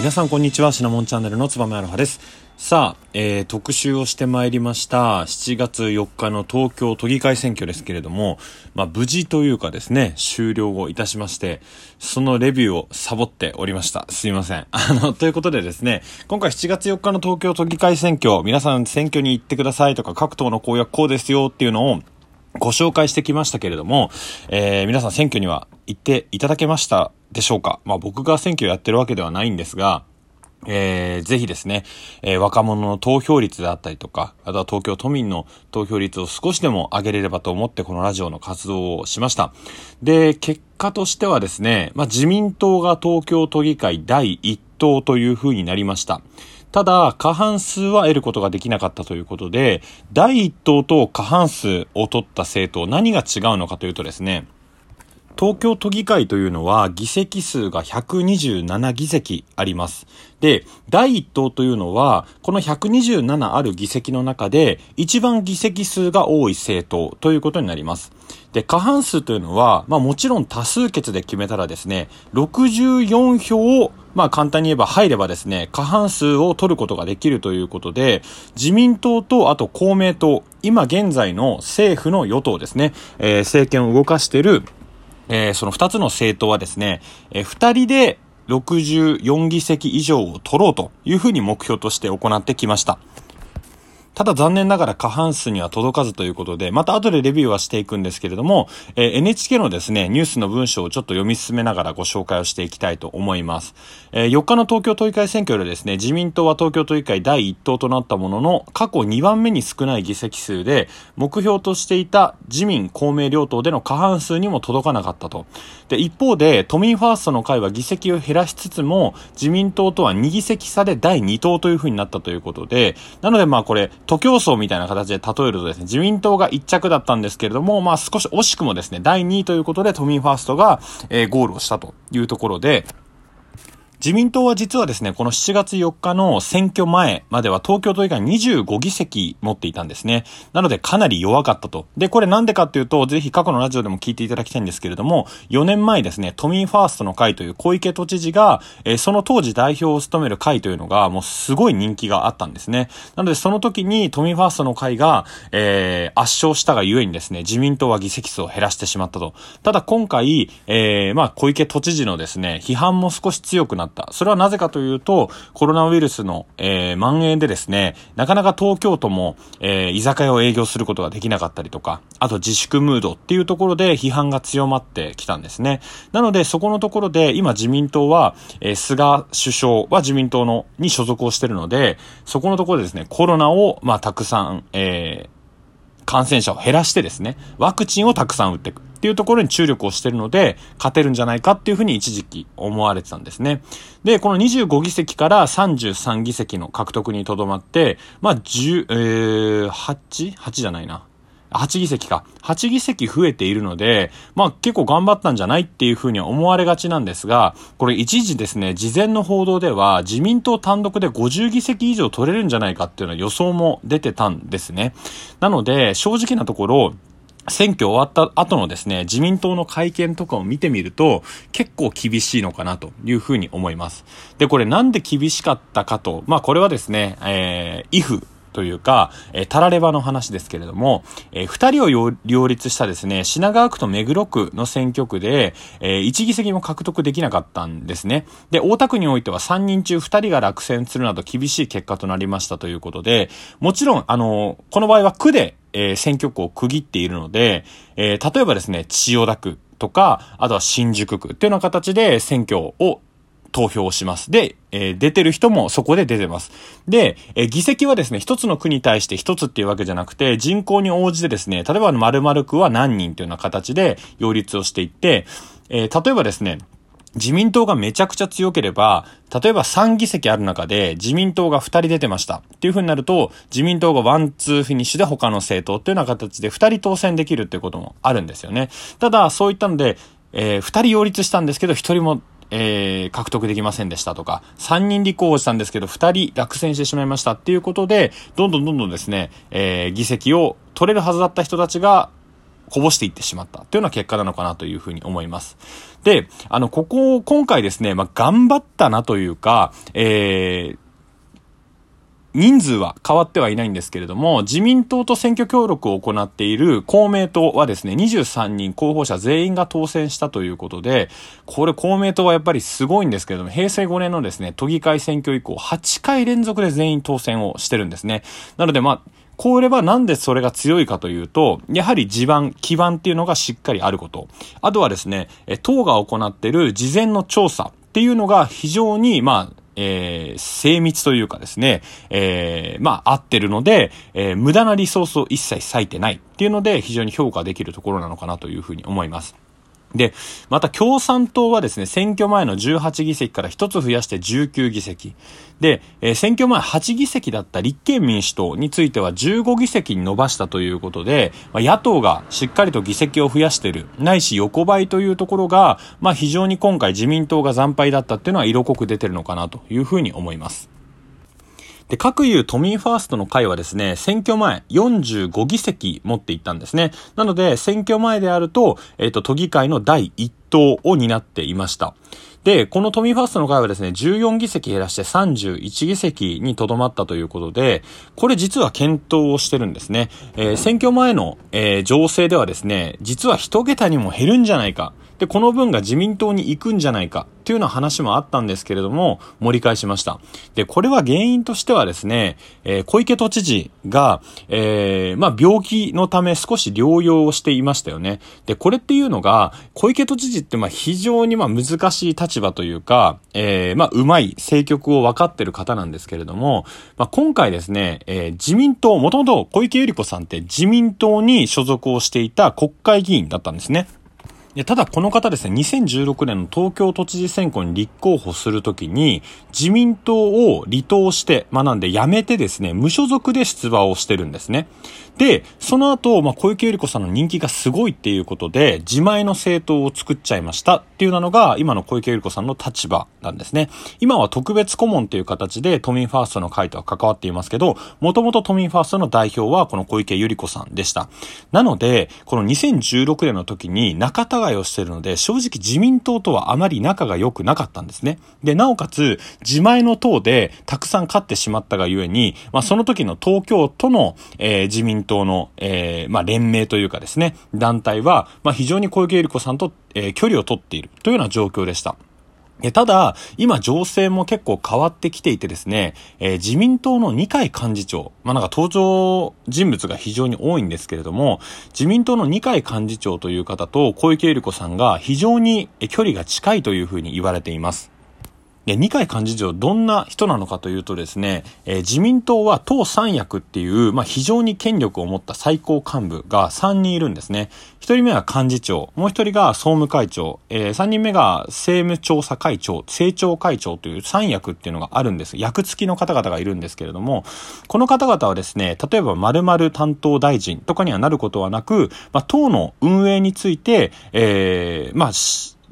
皆さんこんにちは。シナモンチャンネルのつばめアロハです。さあ、えー、特集をしてまいりました。7月4日の東京都議会選挙ですけれども、まあ、無事というかですね終了をいたしましてそのレビューをサボっておりました。すいません。あのということでですね今回7月4日の東京都議会選挙皆さん選挙に行ってくださいとか各党の公約こうですよっていうのをご紹介してきましたけれども、えー、皆さん選挙には行っていただけましたでしょうか？まあ僕が選挙やってるわけではないんですが、えー、ぜひですね、えー、若者の投票率であったりとか、あとは東京都民の投票率を少しでも上げれればと思ってこのラジオの活動をしました。で、結果としてはですね、まあ、自民党が東京都議会第1党という風になりました。ただ、過半数は得ることができなかったということで、第一党と過半数を取った政党、何が違うのかというとですね、東京都議会というのは議席数が127議席あります。で、第1党というのは、この127ある議席の中で、一番議席数が多い政党ということになります。で、過半数というのは、まあもちろん多数決で決めたらですね、64票をまあ簡単に言えば入ればですね、過半数を取ることができるということで、自民党とあと公明党、今現在の政府の与党ですね、えー、政権を動かしているえー、その2つの政党はですね、えー、2人で64議席以上を取ろうというふうに目標として行ってきました。ただ残念ながら過半数には届かずということで、また後でレビューはしていくんですけれども、えー、NHK のですね、ニュースの文章をちょっと読み進めながらご紹介をしていきたいと思います。えー、4日の東京都議会選挙でですね、自民党は東京都議会第1党となったものの、過去2番目に少ない議席数で、目標としていた自民、公明両党での過半数にも届かなかったと。で、一方で、都民ファーストの会は議席を減らしつつも、自民党とは2議席差で第2党というふうになったということで、なのでまあこれ、徒競走みたいな形で例えるとですね、自民党が1着だったんですけれども、まあ少し惜しくもですね、第2位ということで都民ファーストが、えー、ゴールをしたというところで、自民党は実はですね、この7月4日の選挙前までは東京都以外25議席持っていたんですね。なのでかなり弱かったと。で、これなんでかっていうと、ぜひ過去のラジオでも聞いていただきたいんですけれども、4年前ですね、都民ファーストの会という小池都知事が、えー、その当時代表を務める会というのが、もうすごい人気があったんですね。なのでその時に都民ファーストの会が、えー、圧勝したがゆえにですね、自民党は議席数を減らしてしまったと。ただ今回、えー、まあ小池都知事のですね、批判も少し強くなった。った。それはなぜかというと、コロナウイルスの、えー、蔓延でですね、なかなか東京都も、えー、居酒屋を営業することができなかったりとか、あと自粛ムードっていうところで批判が強まってきたんですね。なので、そこのところで、今自民党は、えー、菅首相は自民党の、に所属をしてるので、そこのところでですね、コロナを、まあ、たくさん、えー、感染者を減らしてですね、ワクチンをたくさん打っていくっていうところに注力をしてるので、勝てるんじゃないかっていうふうに一時期思われてたんですね。で、この25議席から33議席の獲得にとどまって、まあ、10、えー、8?8 じゃないな。8議席か。8議席増えているので、まあ結構頑張ったんじゃないっていうふうには思われがちなんですが、これ一時ですね、事前の報道では自民党単独で50議席以上取れるんじゃないかっていうような予想も出てたんですね。なので、正直なところ、選挙終わった後のですね、自民党の会見とかを見てみると、結構厳しいのかなというふうに思います。で、これなんで厳しかったかと、まあこれはですね、えー、if というか、えー、タラレバの話ですけれども、えー、二人を両立したですね、品川区と目黒区の選挙区で、えー、一議席も獲得できなかったんですね。で、大田区においては3人中2人が落選するなど厳しい結果となりましたということで、もちろん、あのこの場合は区で、えー、選挙区を区切っているので、えー、例えばですね、千代田区とか、あとは新宿区っていうような形で選挙を投票をします。で、えー、出てる人もそこで出てます。で、えー、議席はですね、一つの区に対して一つっていうわけじゃなくて、人口に応じてですね、例えば〇〇区は何人というような形で擁立をしていって、えー、例えばですね、自民党がめちゃくちゃ強ければ、例えば3議席ある中で自民党が2人出てました。っていう風になると、自民党がワンツーフィニッシュで他の政党っていうような形で2人当選できるっていうこともあるんですよね。ただ、そういったので、えー、2人擁立したんですけど、1人もえー、獲得できませんでしたとか、3人立候補したんですけど、2人落選してしまいましたっていうことで、どんどんどんどんですね、えー、議席を取れるはずだった人たちが、こぼしていってしまったというような結果なのかなというふうに思います。で、あの、ここを、今回ですね、まあ、頑張ったなというか、えー、人数は変わってはいないんですけれども、自民党と選挙協力を行っている公明党はですね、23人候補者全員が当選したということで、これ公明党はやっぱりすごいんですけれども、平成5年のですね、都議会選挙以降、8回連続で全員当選をしてるんですね。なのでまあ、こうれはなんでそれが強いかというと、やはり地盤、基盤っていうのがしっかりあること。あとはですね、党が行っている事前の調査っていうのが非常に、まあ、えー、精密というかですね、えー、まあ、合ってるので、えー、無駄なリソースを一切割いてないっていうので、非常に評価できるところなのかなというふうに思います。で、また共産党はですね、選挙前の18議席から1つ増やして19議席。で、えー、選挙前8議席だった立憲民主党については15議席に伸ばしたということで、まあ、野党がしっかりと議席を増やしている、ないし横ばいというところが、まあ、非常に今回自民党が惨敗だったっていうのは色濃く出てるのかなというふうに思います。で、各有都民ファーストの会はですね、選挙前45議席持っていったんですね。なので、選挙前であると、えっ、ー、と、都議会の第1党を担っていました。で、この都民ファーストの会はですね、14議席減らして31議席にとどまったということで、これ実は検討をしてるんですね。えー、選挙前の、えー、情勢ではですね、実は一桁にも減るんじゃないか。で、この分が自民党に行くんじゃないかっていうような話もあったんですけれども、盛り返しました。で、これは原因としてはですね、えー、小池都知事が、えー、まあ、病気のため少し療養をしていましたよね。で、これっていうのが、小池都知事ってまあ非常にまあ難しい立場というか、えー、まあ、うまい政局を分かってる方なんですけれども、まあ、今回ですね、えー、自民党、もともと小池百合子さんって自民党に所属をしていた国会議員だったんですね。ただこの方ですね、2016年の東京都知事選挙に立候補するときに、自民党を離党して、まあ、なんで辞めてですね、無所属で出馬をしてるんですね。で、その後、まあ、小池百合子さんの人気がすごいっていうことで、自前の政党を作っちゃいましたっていうのが、今の小池百合子さんの立場なんですね。今は特別顧問という形で都民ファーストの会とは関わっていますけど、もともと都民ファーストの代表はこの小池百合子さんでした。なので、この2016年の時に仲違いをしているので、正直自民党とはあまり仲が良くなかったんですね。で、なおかつ、自前の党でたくさん勝ってしまったがゆえに、まあ、その時の東京都の、えー、自民党党の、えー、まあ、連盟というかですね、団体は、まあ、非常に小池百合子さんと、えー、距離を取っているというような状況でした。ただ、今情勢も結構変わってきていてですね、えー、自民党の二階幹事長、まあ、なんか登場人物が非常に多いんですけれども、自民党の二階幹事長という方と小池百合子さんが非常に距離が近いというふうに言われています。で、二階幹事長どんな人なのかというとですね、えー、自民党は党三役っていう、まあ、非常に権力を持った最高幹部が3人いるんですね。1人目は幹事長、もう1人が総務会長、えー、人目が政務調査会長、政調会長という三役っていうのがあるんです。役付きの方々がいるんですけれども、この方々はですね、例えば〇〇担当大臣とかにはなることはなく、まあ、党の運営について、えー、まあ、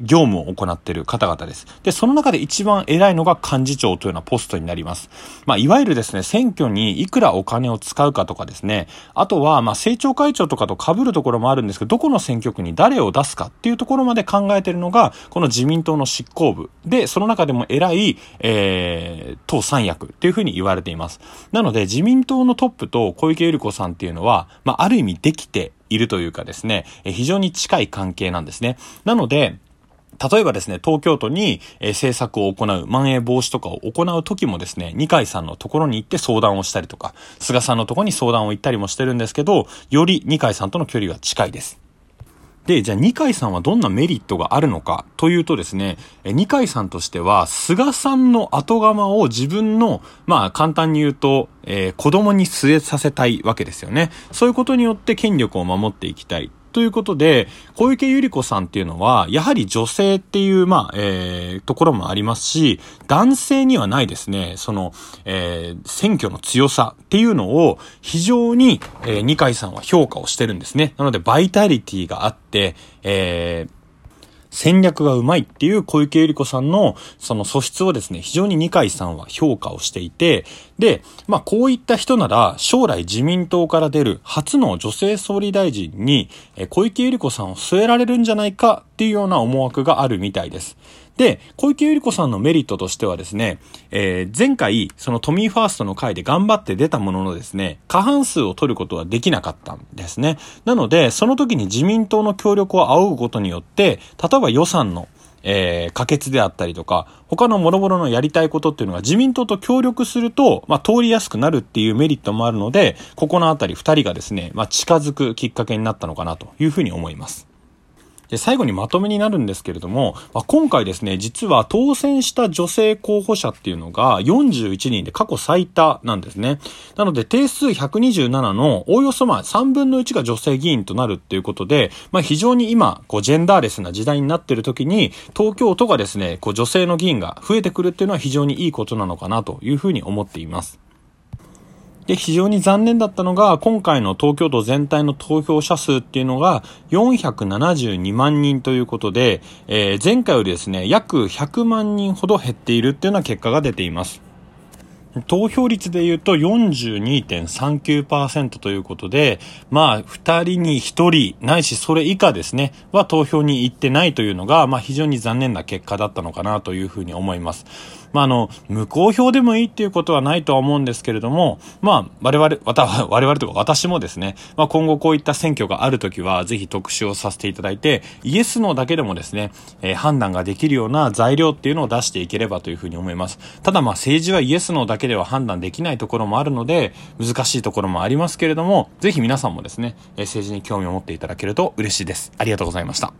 業務を行っている方々です。で、その中で一番偉いのが幹事長というようなポストになります。まあ、いわゆるですね、選挙にいくらお金を使うかとかですね、あとは、まあ、政調会長とかと被るところもあるんですけど、どこの選挙区に誰を出すかっていうところまで考えているのが、この自民党の執行部。で、その中でも偉い、えー、党三役っていうふうに言われています。なので、自民党のトップと小池百合子さんっていうのは、まあ、ある意味できているというかですね、非常に近い関係なんですね。なので、例えばですね、東京都に、え、政策を行う、まん延防止とかを行う時もですね、二階さんのところに行って相談をしたりとか、菅さんのところに相談を行ったりもしてるんですけど、より二階さんとの距離が近いです。で、じゃあ二階さんはどんなメリットがあるのかというとですね、二階さんとしては、菅さんの後釜を自分の、まあ簡単に言うと、えー、子供に据えさせたいわけですよね。そういうことによって権力を守っていきたい。ということで、小池百合子さんっていうのは、やはり女性っていう、まあ、えー、ところもありますし、男性にはないですね、その、えー、選挙の強さっていうのを非常に、えー、二階さんは評価をしてるんですね。なので、バイタリティがあって、えー、戦略がうまいっていう小池百合子さんのその素質をですね、非常に二階さんは評価をしていて、で、まあこういった人なら将来自民党から出る初の女性総理大臣に小池百合子さんを据えられるんじゃないかっていうような思惑があるみたいです。で、小池百合子さんのメリットとしてはですね、えー、前回、その都民ファーストの会で頑張って出たもののですね、過半数を取ることはできなかったんですね。なので、その時に自民党の協力を仰ぐことによって、例えば予算のえー、可決であったりとか、他の諸々のやりたいことっていうのが自民党と協力すると、まあ、通りやすくなるっていうメリットもあるので、ここのあたり二人がですね、まあ、近づくきっかけになったのかなというふうに思います。で、最後にまとめになるんですけれども、まあ、今回ですね、実は当選した女性候補者っていうのが41人で過去最多なんですね。なので定数127のおおよそまあ3分の1が女性議員となるっていうことで、まあ、非常に今、こうジェンダーレスな時代になっている時に、東京都がですね、こう女性の議員が増えてくるっていうのは非常にいいことなのかなというふうに思っています。で、非常に残念だったのが、今回の東京都全体の投票者数っていうのが472万人ということで、えー、前回よりですね、約100万人ほど減っているっていうような結果が出ています。投票率で言うと42.39%ということで、まあ、二人に一人、ないしそれ以下ですね、は投票に行ってないというのが、まあ非常に残念な結果だったのかなというふうに思います。まあ、あの、無効票でもいいっていうことはないとは思うんですけれども、まあ、我々、わた、我々とか私もですね、まあ、今後こういった選挙があるときは、ぜひ特集をさせていただいて、イエスのだけでもですね、えー、判断ができるような材料っていうのを出していければというふうに思います。ただま、政治はイエスのだけでは判断できないところもあるので、難しいところもありますけれども、ぜひ皆さんもですね、えー、政治に興味を持っていただけると嬉しいです。ありがとうございました。